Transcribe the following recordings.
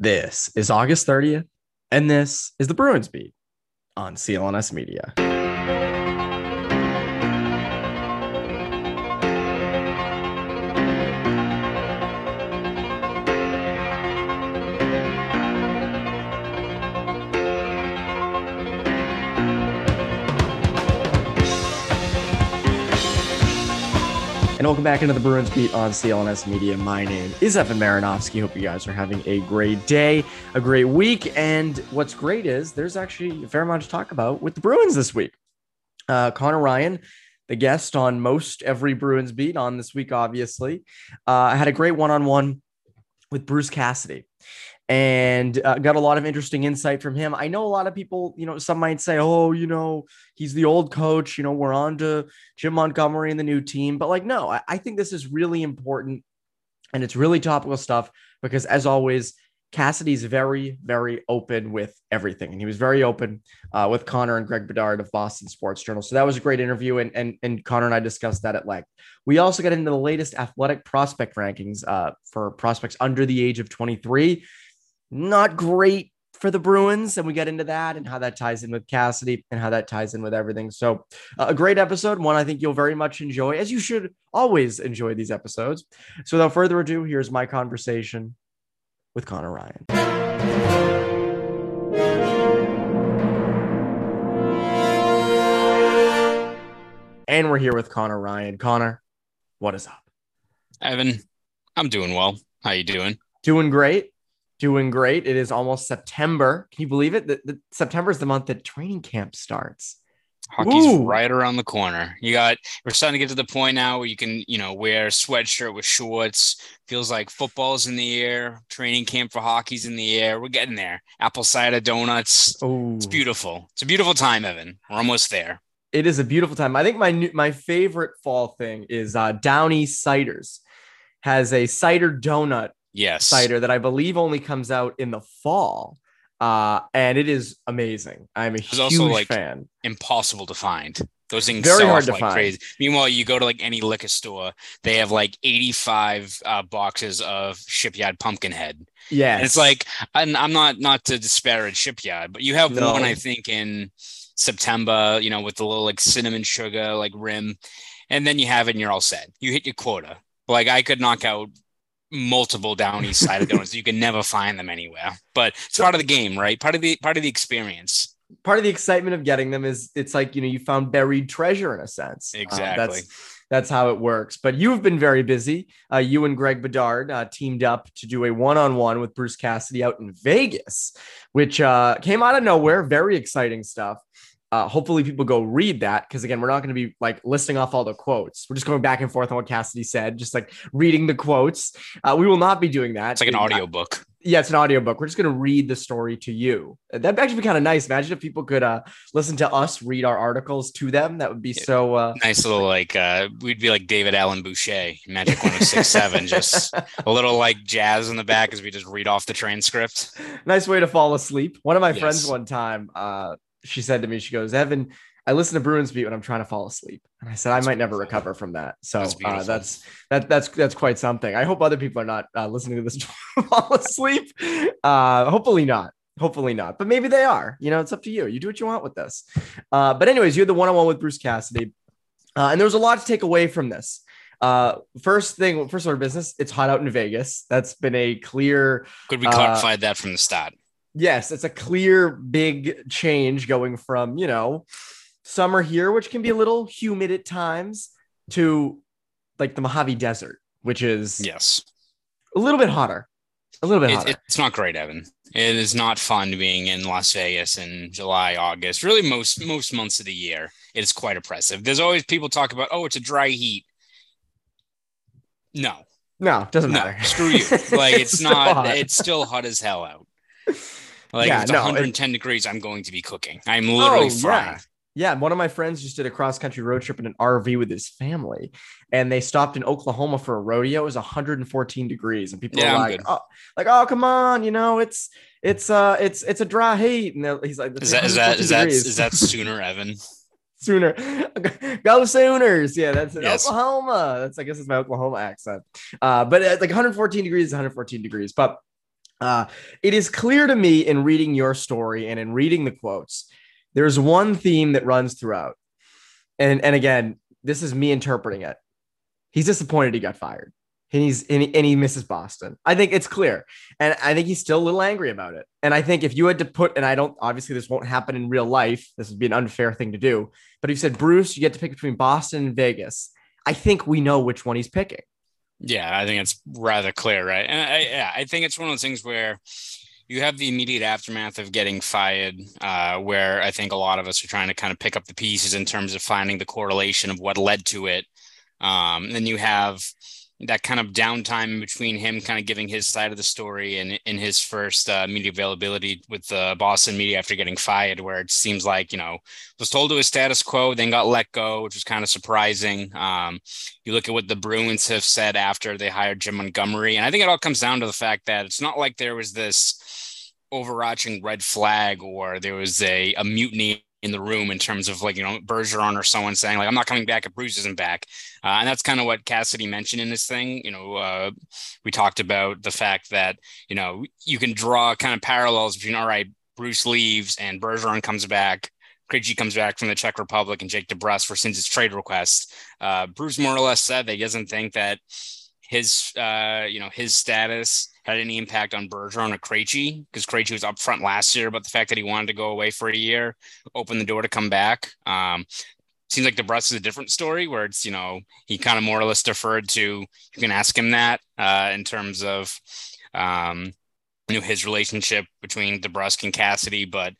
This is August 30th, and this is the Bruins Beat on CLNS Media. Welcome back into the Bruins Beat on CLNS Media. My name is Evan Marinofsky. Hope you guys are having a great day, a great week. And what's great is there's actually a fair amount to talk about with the Bruins this week. Uh, Conor Ryan, the guest on most every Bruins beat on this week, obviously, uh, had a great one on one with Bruce Cassidy and uh, got a lot of interesting insight from him. I know a lot of people, you know, some might say, oh, you know, he's the old coach, you know, we're on to Jim Montgomery and the new team. But like, no, I, I think this is really important and it's really topical stuff because, as always, Cassidy's very, very open with everything. And he was very open uh, with Conor and Greg Bedard of Boston Sports Journal. So that was a great interview. And, and, and Conor and I discussed that at length. We also got into the latest athletic prospect rankings uh, for prospects under the age of 23 not great for the Bruins. And we get into that and how that ties in with Cassidy and how that ties in with everything. So, uh, a great episode, one I think you'll very much enjoy, as you should always enjoy these episodes. So, without further ado, here's my conversation with Conor Ryan. And we're here with Conor Ryan. Conor, what is up? Evan, I'm doing well. How you doing? Doing great doing great. It is almost September. Can you believe it? The, September is the month that training camp starts. Hockey's Ooh. right around the corner. You got we're starting to get to the point now where you can, you know, wear a sweatshirt with shorts. Feels like football's in the air. Training camp for hockey's in the air. We're getting there. Apple cider donuts. Oh, it's beautiful. It's a beautiful time, Evan. We're almost there. It is a beautiful time. I think my new, my favorite fall thing is uh, Downey Ciders has a cider donut yes cider that I believe only comes out in the fall. Uh, and it is amazing. I'm a huge also, like, fan. Impossible to find. Those things very hard to like find. Crazy. Meanwhile, you go to like any liquor store, they have like 85 uh, boxes of Shipyard Pumpkinhead. Yeah, it's like I'm, I'm, not not to disparage Shipyard, but you have no. one I think in September. You know, with the little like cinnamon sugar like rim, and then you have it and you're all set. You hit your quota. Like I could knock out multiple Downey cider donuts. You can never find them anywhere, but it's part of the game, right? Part of the part of the experience. Part of the excitement of getting them is it's like you know you found buried treasure in a sense. Uh, exactly. Uh, that's that's how it works. But you've been very busy. Uh, you and Greg Bedard uh, teamed up to do a one-on-one with Bruce Cassidy out in Vegas, which uh, came out of nowhere. Very exciting stuff. Uh, hopefully people go read that because again we're not going to be like listing off all the quotes. We're just going back and forth on what cassidy said just like reading the quotes. Uh, we will not be doing that. It's like an audio book yeah it's an audio book we're just going to read the story to you. That'd actually be kind of nice. Imagine if people could uh, listen to us read our articles to them. That would be so uh, nice little like uh, we'd be like david allen boucher magic 1067 just a little like jazz in the back as we just read off the transcript. Nice way to fall asleep. One of my yes. friends one time uh, she said to me, she goes, Evan, I listen to Bruins beat when I'm trying to fall asleep. And I said, that's I might beautiful. never recover from that. So that's, uh, that's, that, that's, that's quite something. I hope other people are not uh, listening to this to fall asleep. Uh, hopefully not. Hopefully not, but maybe they are, you know, it's up to you. You do what you want with this. Uh, but anyways, you had the one-on-one with Bruce Cassidy. Uh, and there was a lot to take away from this. Uh, first thing, first order of business, it's hot out in Vegas. That's been a clear. Could we clarify that from the start? Yes, it's a clear big change going from, you know, summer here, which can be a little humid at times, to like the Mojave Desert, which is yes, a little bit hotter. A little bit hotter. It, it's not great, Evan. It is not fun being in Las Vegas in July, August, really most most months of the year. It is quite oppressive. There's always people talk about, oh, it's a dry heat. No. No, doesn't no, matter. Screw you. Like it's, it's not hot. it's still hot as hell out. Like yeah, it's no, 110 it, degrees, I'm going to be cooking. I'm literally oh, frying. Yeah. Yeah, one of my friends just did a cross country road trip in an RV with his family, and they stopped in Oklahoma for a rodeo. It was 114 degrees, and people yeah, are like, "Oh, like, oh, come on, you know, it's it's uh, it's it's a dry heat." And he's like, "Is that is that is that is that Sooner Evan?" Sooner, go Sooners! Yeah, that's yes. Oklahoma. That's I guess it's my Oklahoma accent. Uh, but it's like 114 degrees, 114 degrees. But Uh, it is clear to me in reading your story and in reading the quotes, there's one theme that runs throughout. And, and again, this is me interpreting it. He's disappointed he got fired and he's and he, and he misses Boston. I think it's clear, and I think he's still a little angry about it. And I think if you had to put, and I don't obviously this won't happen in real life. This would be an unfair thing to do. But if you said Bruce, you get to pick between Boston and Vegas. I think we know which one he's picking. Yeah, I think it's rather clear, right? And I, yeah, I think it's one of those things where you have the immediate aftermath of getting fired, uh, where I think a lot of us are trying to kind of pick up the pieces in terms of finding the correlation of what led to it. Um, then you have that kind of downtime between him kind of giving his side of the story and in his first uh, media availability with the Boston media after getting fired, where it seems like, you know, was told to his status quo, then got let go, which was kind of surprising. Um, you look at what the Bruins have said after they hired Jim Montgomery. And I think it all comes down to the fact that it's not like there was this overarching red flag or there was a, a mutiny in the room in terms of like you know Bergeron or someone saying like I'm not coming back if Bruce isn't back, uh, and that's kind of what Cassidy mentioned in this thing. You know, uh, we talked about the fact that you know you can draw kind of parallels between all right, Bruce leaves and Bergeron comes back. Krejci comes back from the Czech Republic and Jake DeBrusk rescinds his trade request. Uh, Bruce more or less said that he doesn't think that his uh, you know his status had any impact on Bergeron or Krejci because Krejci was upfront last year about the fact that he wanted to go away for a year, open the door to come back. Um, seems like DeBrusk is a different story where it's you know he kind of more or less deferred to you can ask him that uh, in terms of um, you know his relationship between DeBrusk and Cassidy, but.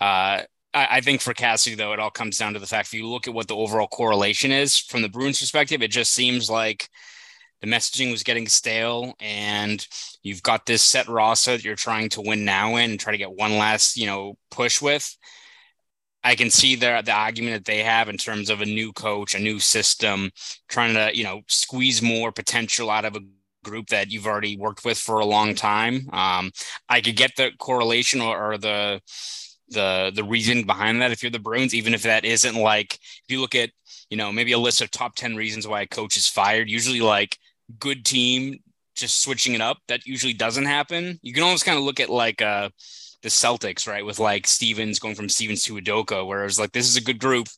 Uh, I think for Cassidy, though, it all comes down to the fact if you look at what the overall correlation is from the Bruins perspective, it just seems like the messaging was getting stale and you've got this set roster that you're trying to win now in and try to get one last you know push with. I can see the the argument that they have in terms of a new coach a new system trying to you know squeeze more potential out of a group that you've already worked with for a long time. Um, i could get the correlation or, or the the the reason behind that if you're the bruins even if that isn't like if you look at you know maybe a list of top 10 reasons why a coach is fired usually like good team just switching it up. That usually doesn't happen. You can almost kind of look at like uh, the Celtics, right? With like Stevens going from Stevens to Udoka, where it was like, this is a good group,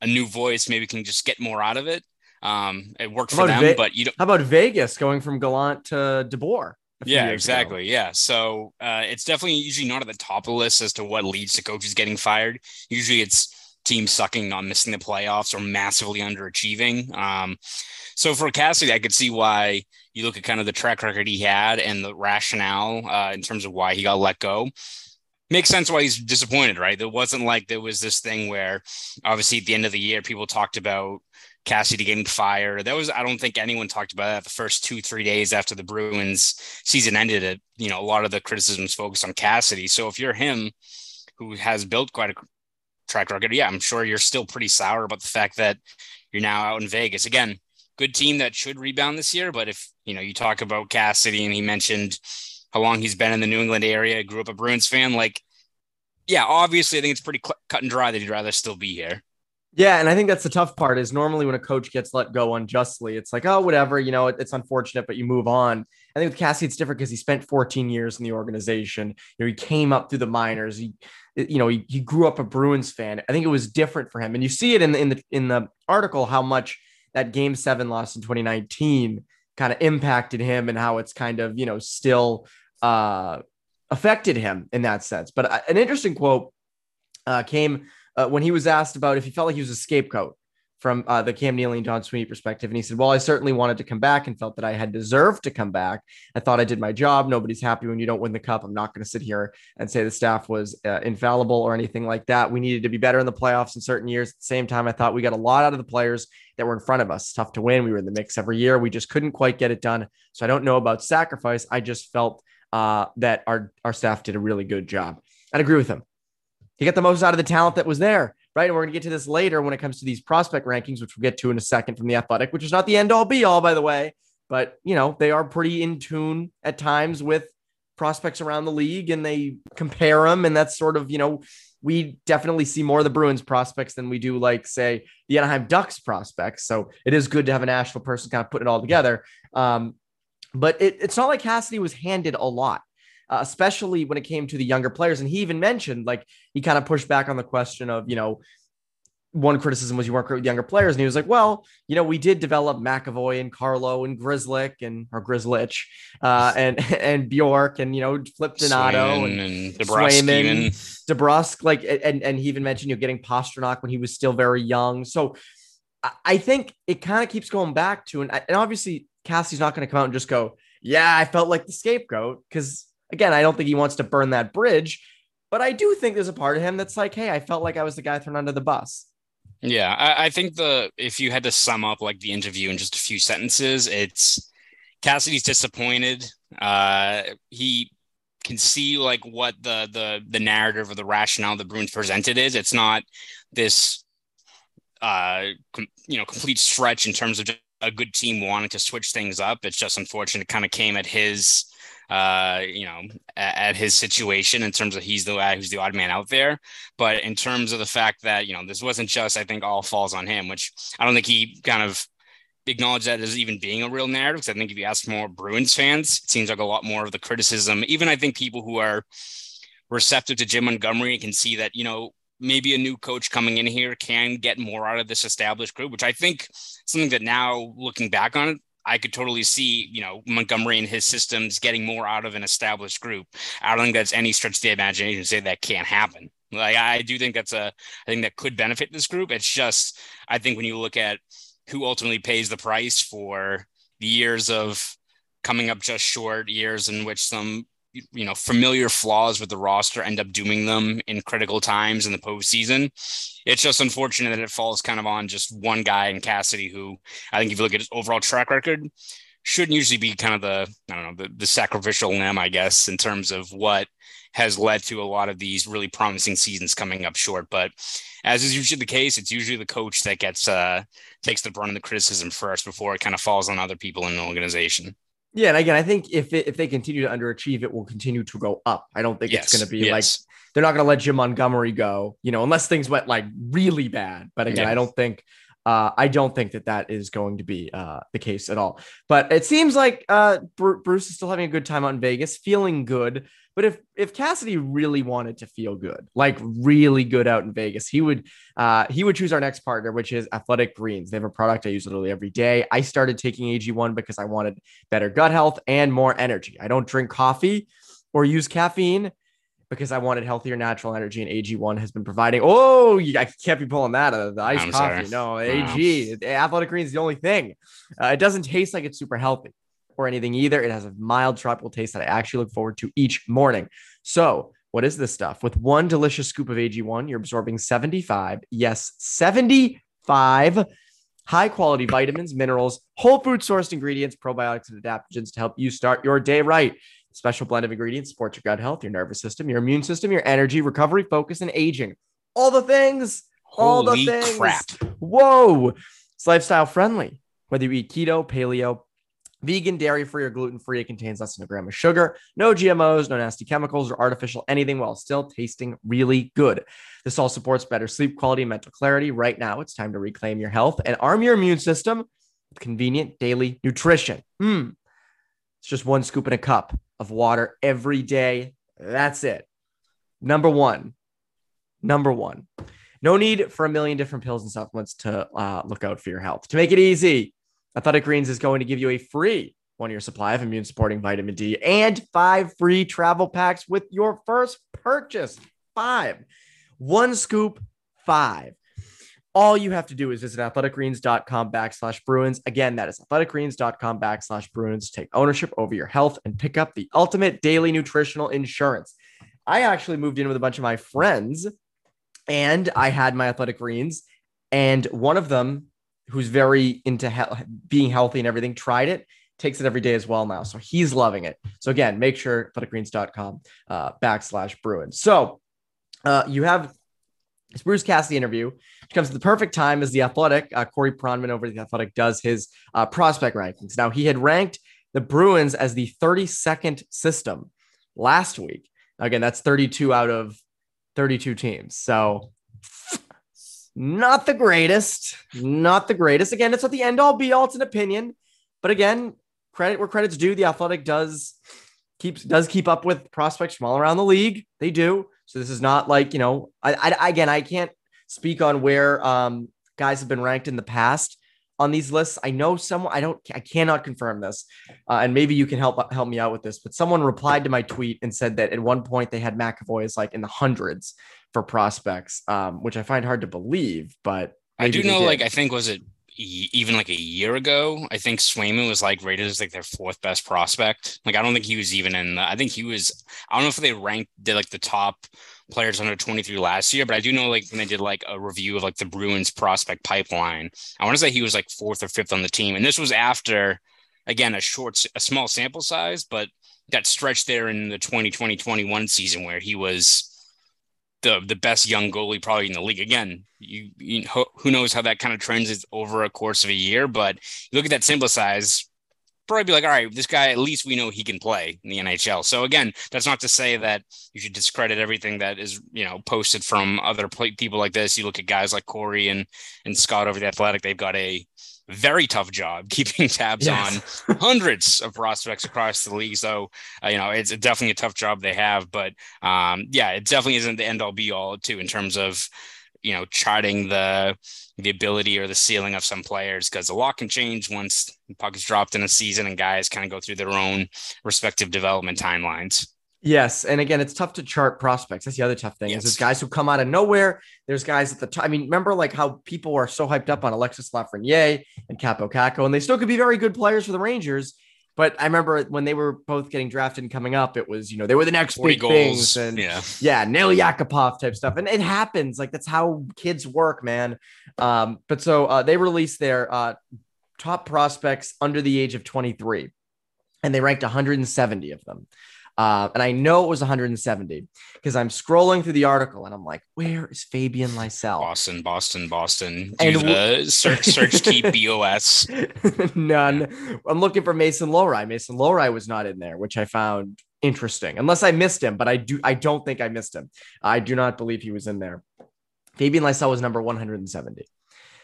a new voice, maybe can just get more out of it. Um, it worked for them, Ve- but you don't. How about Vegas going from Gallant to DeBoer? Yeah, exactly. Ago. Yeah. So uh, it's definitely usually not at the top of the list as to what leads to coaches getting fired. Usually it's teams sucking, not missing the playoffs, or massively underachieving. Um, so for Cassidy, I could see why you look at kind of the track record he had and the rationale uh, in terms of why he got let go. Makes sense why he's disappointed, right? There wasn't like there was this thing where obviously at the end of the year, people talked about Cassidy getting fired. That was, I don't think anyone talked about that the first two, three days after the Bruins season ended. It, you know, a lot of the criticisms focused on Cassidy. So if you're him, who has built quite a track record, yeah, I'm sure you're still pretty sour about the fact that you're now out in Vegas. Again, good team that should rebound this year. But if you know, you talk about Cassidy and he mentioned how long he's been in the New England area, grew up a Bruins fan. Like, yeah, obviously, I think it's pretty cl- cut and dry that he'd rather still be here. Yeah, and I think that's the tough part is normally when a coach gets let go unjustly, it's like, oh, whatever, you know, it, it's unfortunate, but you move on. I think with Cassie, it's different because he spent 14 years in the organization. You know, he came up through the minors. He, you know, he, he grew up a Bruins fan. I think it was different for him, and you see it in the in the in the article how much that game seven loss in 2019 kind of impacted him and how it's kind of, you know, still uh, affected him in that sense. But uh, an interesting quote uh, came uh, when he was asked about if he felt like he was a scapegoat from uh, the Cam Neely and Don Sweeney perspective. And he said, Well, I certainly wanted to come back and felt that I had deserved to come back. I thought I did my job. Nobody's happy when you don't win the cup. I'm not going to sit here and say the staff was uh, infallible or anything like that. We needed to be better in the playoffs in certain years. At the same time, I thought we got a lot out of the players that were in front of us. Tough to win. We were in the mix every year. We just couldn't quite get it done. So I don't know about sacrifice. I just felt uh, that our, our staff did a really good job. I'd agree with him. He got the most out of the talent that was there right? And we're going to get to this later when it comes to these prospect rankings, which we'll get to in a second from the athletic, which is not the end all be all, by the way. But, you know, they are pretty in tune at times with prospects around the league and they compare them. And that's sort of, you know, we definitely see more of the Bruins prospects than we do, like, say, the Anaheim Ducks prospects. So it is good to have a national person kind of putting it all together. Um, but it, it's not like Cassidy was handed a lot. Uh, especially when it came to the younger players. And he even mentioned, like, he kind of pushed back on the question of, you know, one criticism was you weren't great with younger players. And he was like, well, you know, we did develop McAvoy and Carlo and Grzelcyk and or Grzelcyk uh, and and Bjork and you know Flip Donato and, and Swayman, DeBrusk, like and and he even mentioned you know getting Pastrnak when he was still very young. So I think it kind of keeps going back to and, and obviously Cassie's not going to come out and just go, yeah, I felt like the scapegoat because again, I don't think he wants to burn that bridge. But I do think there's a part of him that's like, hey, I felt like I was the guy thrown under the bus. Yeah, I, I, think the if you had to sum up like the interview in just a few sentences, it's Cassidy's disappointed. Uh, he can see like what the the the narrative or the rationale the Bruins presented is. It's not this uh com- you know complete stretch in terms of a good team wanting to switch things up. It's just unfortunate it kind of came at his uh, you know, at, at, his situation in terms of he's the guy who's the odd man out there. But in terms of the fact that, you know, this wasn't just, I think, all falls on him, which I don't think he kind of acknowledged that as even being a real narrative. Because I think if you ask more Bruins fans, it seems like a lot more of the criticism, even I think people who are receptive to Jim Montgomery can see that, you know, maybe a new coach coming in here can get more out of this established group, which I think something that now looking back on it, I could totally see, you know, Montgomery and his systems getting more out of an established group. I don't think that's any stretch of the imagination to say that can't happen. Like I do think that's a I think that could benefit this group. It's just I think when you look at who ultimately pays the price for the years of coming up just short, years in which some you know familiar flaws with the roster end up doing them in critical times in the postseason. It's just unfortunate that it falls kind of on just one guy in Cassidy, who I think if you look at his overall track record, shouldn't usually be kind of the I don't know the, the sacrificial lamb, I guess, in terms of what has led to a lot of these really promising seasons coming up short. But as is usually the case, it's usually the coach that gets uh takes the brunt of the criticism first before it kind of falls on other people in the organization. Yeah, and again, I think if it, if they continue to underachieve, it will continue to go up. I don't think yes, it's going to be yes. like they're not going to let Jim Montgomery go, you know, unless things went like really bad. But again, yeah. I don't think uh, I don't think that that is going to be uh, the case at all. But it seems like uh, Bruce is still having a good time out in Vegas, feeling good. But if if Cassidy really wanted to feel good, like really good out in Vegas, he would uh, he would choose our next partner, which is Athletic Greens. They have a product I use literally every day. I started taking AG1 because I wanted better gut health and more energy. I don't drink coffee or use caffeine because I wanted healthier natural energy, and AG1 has been providing. Oh, I can't be pulling that out of the iced I'm coffee. Sorry. No, AG. Athletic Greens is the only thing. Uh, it doesn't taste like it's super healthy or anything either. It has a mild tropical taste that I actually look forward to each morning. So, what is this stuff? With one delicious scoop of AG1, you're absorbing 75, yes, 75 high quality vitamins, minerals, whole food sourced ingredients, probiotics, and adaptogens to help you start your day right. Special blend of ingredients supports your gut health, your nervous system, your immune system, your energy, recovery, focus, and aging. All the things. All Holy the things. Crap. Whoa. It's lifestyle friendly. Whether you eat keto, paleo, Vegan, dairy free, or gluten free. It contains less than a gram of sugar, no GMOs, no nasty chemicals or artificial anything while still tasting really good. This all supports better sleep quality and mental clarity. Right now, it's time to reclaim your health and arm your immune system with convenient daily nutrition. Hmm. It's just one scoop in a cup of water every day. That's it. Number one. Number one. No need for a million different pills and supplements to uh, look out for your health. To make it easy, Athletic Greens is going to give you a free one year supply of immune supporting vitamin D and five free travel packs with your first purchase. Five. One scoop, five. All you have to do is visit athleticgreens.com backslash Bruins. Again, that is athleticgreens.com backslash Bruins. Take ownership over your health and pick up the ultimate daily nutritional insurance. I actually moved in with a bunch of my friends and I had my athletic greens, and one of them who's very into he- being healthy and everything, tried it, takes it every day as well now. So he's loving it. So again, make sure athleticgreens.com uh, backslash Bruins. So uh, you have this Bruce Cassidy interview, which comes at the perfect time as the athletic, uh, Corey Pronman over the athletic does his uh, prospect rankings. Now he had ranked the Bruins as the 32nd system last week. Again, that's 32 out of 32 teams. So not the greatest, not the greatest. Again, it's at the end all be all. It's an opinion, but again, credit where credit's due. The Athletic does keeps does keep up with prospects from all around the league. They do. So this is not like you know. I, I again, I can't speak on where um, guys have been ranked in the past on these lists. I know someone. I don't. I cannot confirm this, uh, and maybe you can help help me out with this. But someone replied to my tweet and said that at one point they had McAvoy as like in the hundreds for prospects, um, which I find hard to believe. But I do know, like I think was it even like a year ago, I think Swayman was like rated as like their fourth best prospect. Like I don't think he was even in. The, I think he was. I don't know if they ranked did like the top players under 23 last year, but I do know like when they did like a review of like the Bruins prospect pipeline, I want to say he was like fourth or fifth on the team, and this was after again a short, a small sample size, but that stretch there in the 2020 21 season where he was the the best young goalie probably in the league. Again, you, you who knows how that kind of trends over a course of a year, but look at that sample size. Probably be like, all right, this guy at least we know he can play in the NHL. So again, that's not to say that you should discredit everything that is you know posted from other people like this. You look at guys like Corey and and Scott over the Athletic; they've got a very tough job keeping tabs yes. on hundreds of prospects across the league. So, uh, you know, it's definitely a tough job they have. But um, yeah, it definitely isn't the end all be all, too, in terms of, you know, charting the the ability or the ceiling of some players because a lot can change once the puck is dropped in a season and guys kind of go through their own respective development timelines. Yes, and again, it's tough to chart prospects. That's the other tough thing. Yes. Is there's guys who come out of nowhere. There's guys at the top. I mean, remember like how people are so hyped up on Alexis Lafreniere and Kaapo Kakko, and they still could be very good players for the Rangers. But I remember when they were both getting drafted and coming up, it was you know they were the next big goals. things and yeah, yeah, Nail Yakupov type stuff, and it happens. Like that's how kids work, man. Um, but so uh, they released their uh, top prospects under the age of 23, and they ranked 170 of them. Uh, and I know it was 170 because I'm scrolling through the article and I'm like, where is Fabian Lysell? Boston, Boston, Boston. and w- search, search key BOS. None. I'm looking for Mason Lohrei. Mason Lohrei was not in there, which I found interesting, unless I missed him, but I do I don't think I missed him. I do not believe he was in there. Fabian Lysell was number 170.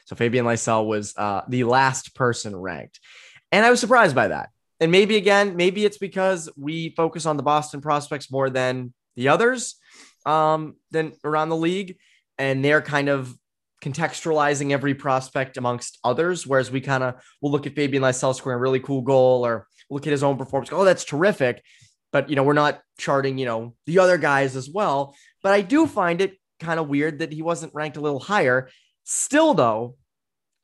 So Fabian Lysell was uh, the last person ranked. And I was surprised by that and maybe again, maybe it's because we focus on the Boston prospects more than the others um, than around the league, and they're kind of contextualizing every prospect amongst others, whereas we kind of will look at Fabian Lysell scoring a really cool goal or look at his own performance. Oh, that's terrific. But you know, we're not charting, you know, the other guys as well. But I do find it kind of weird that he wasn't ranked a little higher. Still, though,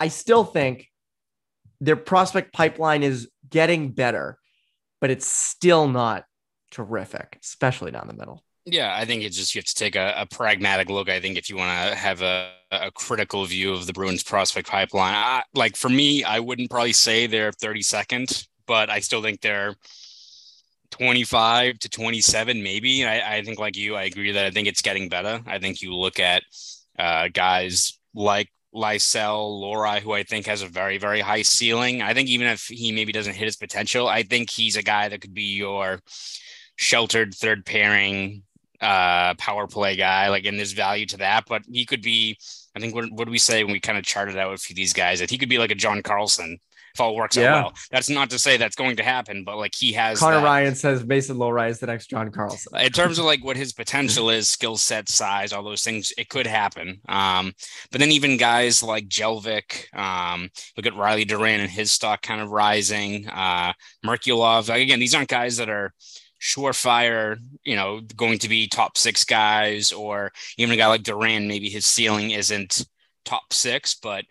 I still think their prospect pipeline is getting better, but it's still not terrific, especially down the middle. Yeah, I think it's just you have to take a, a pragmatic look. I think if you want to have a, a critical view of the Bruins prospect pipeline, I, like for me, I wouldn't probably say they're 32nd, but I still think they're 25 to 27, maybe. I, I think, like you, I agree that I think it's getting better. I think you look at uh, guys like Lysell, Lohrei, who I think has a very, very high ceiling. I think even if he maybe doesn't hit his potential, I think he's a guy that could be your sheltered third pairing uh, power play guy. Like, and there's value to that, but he could be. I think what, what do we say when we kind of charted out a few of these guys that he could be like a John Carlson if all works yeah. out well. That's not to say that's going to happen, but like he has. Conor that. Ryan says Mason Lohrei is the next John Carlson. In terms of like what his potential is, skill set, size, all those things, it could happen. Um, but then even guys like Jellvik, um, look at Riley Duran and his stock kind of rising. Uh, Merkulov, like, again, these aren't guys that are surefire, you know, going to be top six guys, or even a guy like Duran, maybe his ceiling isn't top six, but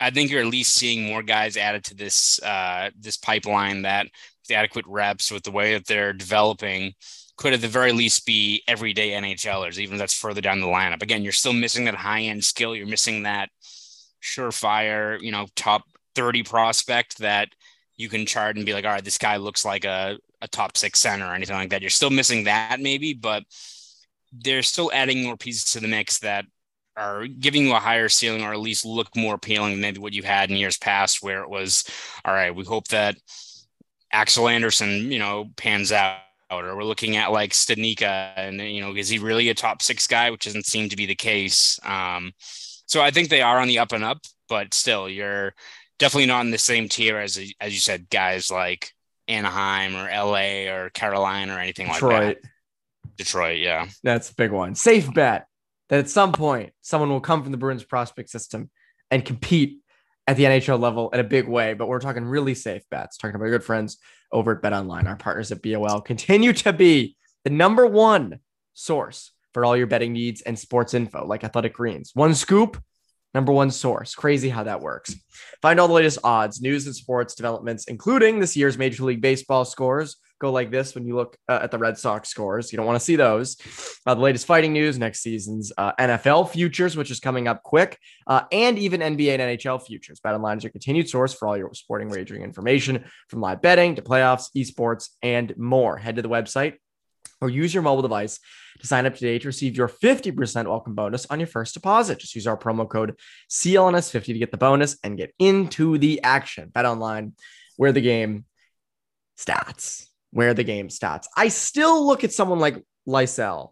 I think you're at least seeing more guys added to this uh, this pipeline that with adequate reps with the way that they're developing could at the very least be everyday NHLers, even if that's further down the lineup. Again, you're still missing that high end skill. You're missing that surefire, you know, top 30 prospect that you can chart and be like, all right, this guy looks like a, a top six center or anything like that. You're still missing that maybe, but they're still adding more pieces to the mix that are giving you a higher ceiling or at least look more appealing than maybe what you've had in years past where it was all right we hope that axel Andersson, you know pans out or we're looking at like Studnicka and you know is he really a top six guy which doesn't seem to be the case um, so i think they are on the up and up but still you're definitely not in the same tier as as you said guys like Anaheim or LA or Carolina or anything Detroit. like that. Detroit, yeah. That's a big one. Safe bet that at some point someone will come from the Bruins prospect system and compete at the NHL level in a big way. But we're talking really safe bets. Talking about our good friends over at Bet Online, our partners at BOL continue to be the number one source for all your betting needs and sports info, like Athletic Greens. One scoop, number one source. Crazy how that works. Find all the latest odds, news, and sports developments, including this year's Major League Baseball scores. Go like this when you look uh, at the Red Sox scores. You don't want to see those. Uh, the latest fighting news, next season's uh, NFL futures, which is coming up quick, uh, and even NBA and NHL futures. BetOnline is your continued source for all your sporting wagering information, from live betting to playoffs, esports, and more. Head to the website or use your mobile device to sign up today to receive your 50% welcome bonus on your first deposit. Just use our promo code CLNS50 to get the bonus and get into the action. Bet online, where the game stats, where the game stats. I still look at someone like Lysell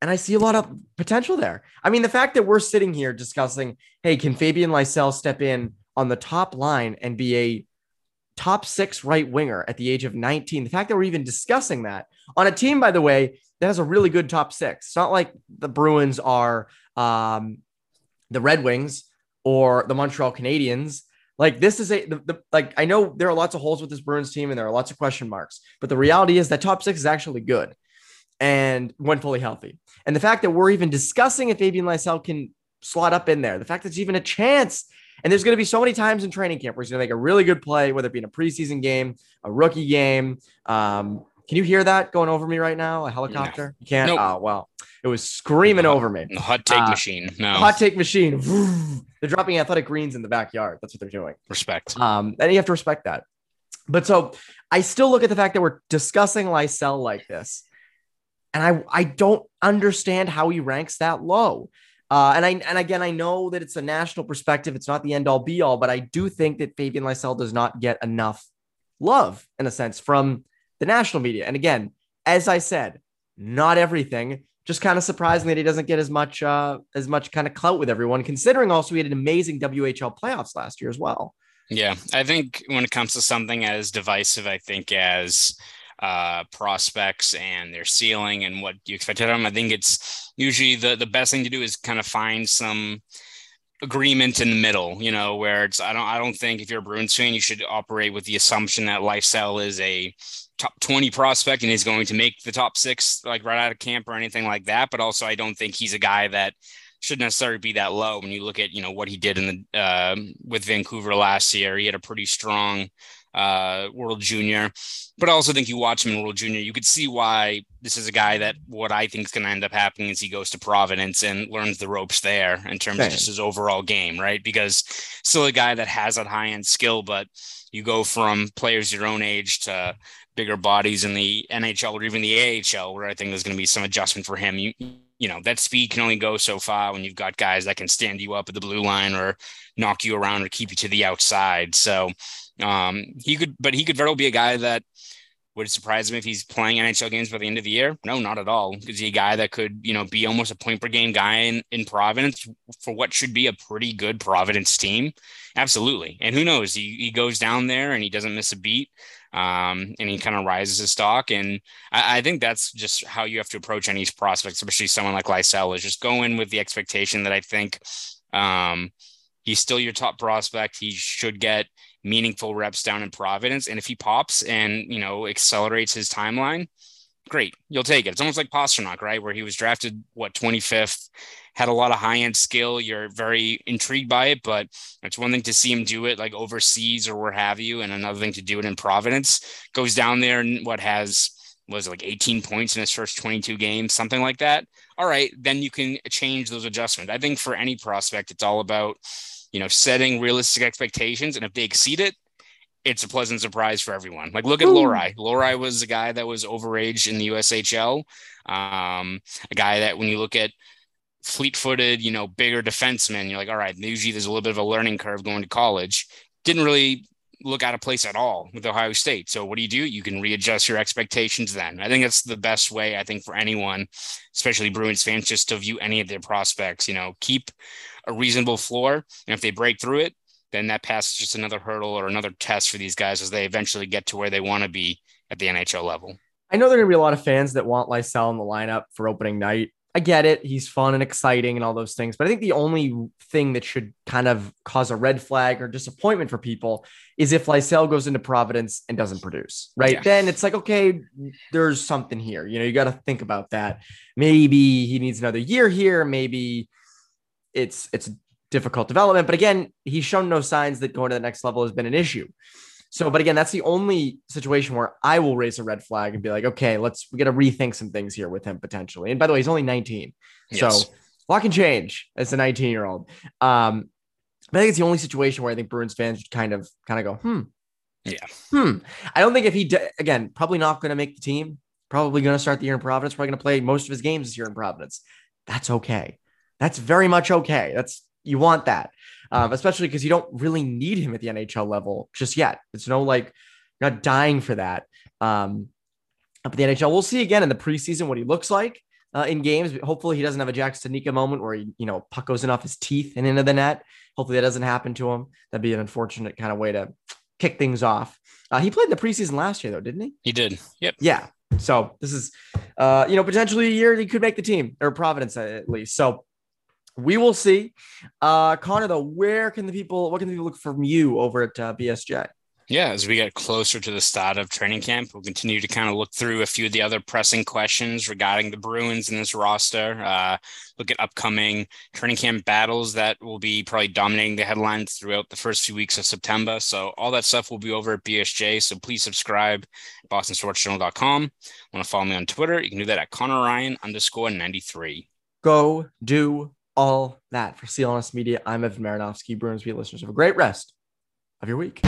and I see a lot of potential there. I mean, the fact that we're sitting here discussing, hey, can Fabian Lysell step in on the top line and be a top six right winger at the age of 19. The fact that we're even discussing that on a team, by the way, that has a really good top six. It's not like the Bruins are um, the Red Wings or the Montreal Canadiens. Like this is a the, the, like I know there are lots of holes with this Bruins team and there are lots of question marks, but the reality is that top six is actually good and when fully healthy. And the fact that we're even discussing if Fabian Lysell can slot up in there, the fact that it's even a chance and there's going to be so many times in training camp where he's going to make a really good play, whether it be in a preseason game, a rookie game. Um, can you hear that going over me right now? A helicopter? No. You can't? Nope. Oh, well, it was screaming over me. The hot take uh, machine. No. Hot take machine. they're dropping athletic greens in the backyard. That's what they're doing. Respect. Um, and you have to respect that. But so I still look at the fact that we're discussing Lysell like this. And I, I don't understand how he ranks that low. Uh, and I and again, I know that it's a national perspective. It's not the end all be all, but I do think that Fabian Lysell does not get enough love in a sense from the national media. And again, as I said, not everything. Just kind of surprising that he doesn't get as much uh, as much kind of clout with everyone, considering also he had an amazing WHL playoffs last year as well. Yeah, I think when it comes to something as divisive, I think as uh, prospects and their ceiling and what you expect of them. I think it's usually the the best thing to do is kind of find some agreement in the middle, you know, where it's I don't I don't think if you're a Bruins fan, you should operate with the assumption that Lysell is a top 20 prospect and he's going to make the top six like right out of camp or anything like that. But also I don't think he's a guy that should necessarily be that low when you look at you know what he did in the uh, with Vancouver last year. He had a pretty strong uh, World Junior. But I also think you watch him in World Junior, you could see why this is a guy that what I think is going to end up happening is he goes to Providence and learns the ropes there in terms of just his overall game, right? Because still a guy that has that high end skill, but you go from players your own age to bigger bodies in the NHL or even the AHL, where I think there's going to be some adjustment for him. You you know that speed can only go so far when you've got guys that can stand you up at the blue line or knock you around or keep you to the outside. So um, he could, but he could very well be a guy that would surprise him if he's playing NHL games by the end of the year. No, not at all. Is he a guy that could, you know, be almost a point per game guy in, in Providence for what should be a pretty good Providence team? Absolutely. And who knows? He, he goes down there and he doesn't miss a beat. Um, and he kind of rises his stock. And I, I, think that's just how you have to approach any prospect, especially someone like Lysell, is just go in with the expectation that I think um, he's still your top prospect. He should get meaningful reps down in Providence. And if he pops and, you know, accelerates his timeline, great. You'll take it. It's almost like Pastrnak, right? Where he was drafted, what, 25th, had a lot of high end skill. You're very intrigued by it, but it's one thing to see him do it like overseas or where have you, and another thing to do it in Providence. Goes down there and what has was like 18 points in his first 22 games, something like that. All right, then you can change those adjustments. I think for any prospect, it's all about you know, setting realistic expectations. And if they exceed it, it's a pleasant surprise for everyone. Like, look at Lohrei. Lohrei was a guy that was overage in the USHL. Um, a guy that when you look at fleet footed, you know, bigger defensemen, you're like, all right, usually there's a little bit of a learning curve going to college. Didn't really look out of place at all with Ohio State. So what do you do? You can readjust your expectations then. I think that's the best way, I think, for anyone, especially Bruins fans, just to view any of their prospects, you know, keep a reasonable floor. And if they break through it, then that pass is just another hurdle or another test for these guys as they eventually get to where they want to be at the NHL level. I know there are going to be a lot of fans that want Lysell in the lineup for opening night. I get it. He's fun and exciting and all those things. But I think the only thing that should kind of cause a red flag or disappointment for people is if Lysell goes into Providence and doesn't produce, right? Yeah. Then it's like, okay, there's something here. You know, you got to think about that. Maybe he needs another year here. Maybe it's it's difficult development. But again, he's shown no signs that going to the next level has been an issue. So, but again, that's the only situation where I will raise a red flag and be like, okay, let's we got to rethink some things here with him potentially. And by the way, he's only 19, yes. so a lot can change as a 19 year old. Um, but I think it's the only situation where I think Bruins fans should kind of kind of go, hmm, yeah, hmm. I don't think if he again probably not going to make the team, probably going to start the year in Providence, probably going to play most of his games this year in Providence. That's okay. That's very much okay. That's you want that um, especially because you don't really need him at the NHL level just yet. It's no like not dying for that. Um, up at the NHL, we'll see again in the preseason what he looks like uh, in games. Hopefully, he doesn't have a Jack Studnicka moment where he, you know, puck goes in off his teeth and into the net. Hopefully, that doesn't happen to him. That'd be an unfortunate kind of way to kick things off. Uh, he played in the preseason last year, though, didn't he? He did. Yep. Yeah. So this is, uh, you know, potentially a year he could make the team or Providence at least. So we will see. Uh, Conor, though, where can the people, what can the people look from you over at uh, BSJ? Yeah, as we get closer to the start of training camp, we'll continue to kind of look through a few of the other pressing questions regarding the Bruins in this roster. Uh, look at upcoming training camp battles that will be probably dominating the headlines throughout the first few weeks of September. So all that stuff will be over at BSJ. So please subscribe, bostonsportsjournal.com. Want to follow me on Twitter? You can do that at Conor Ryan underscore 93. Go do all that. For CLNS Media, I'm Evan Marinofsky. Bruins Beat listeners, have a great rest of your week.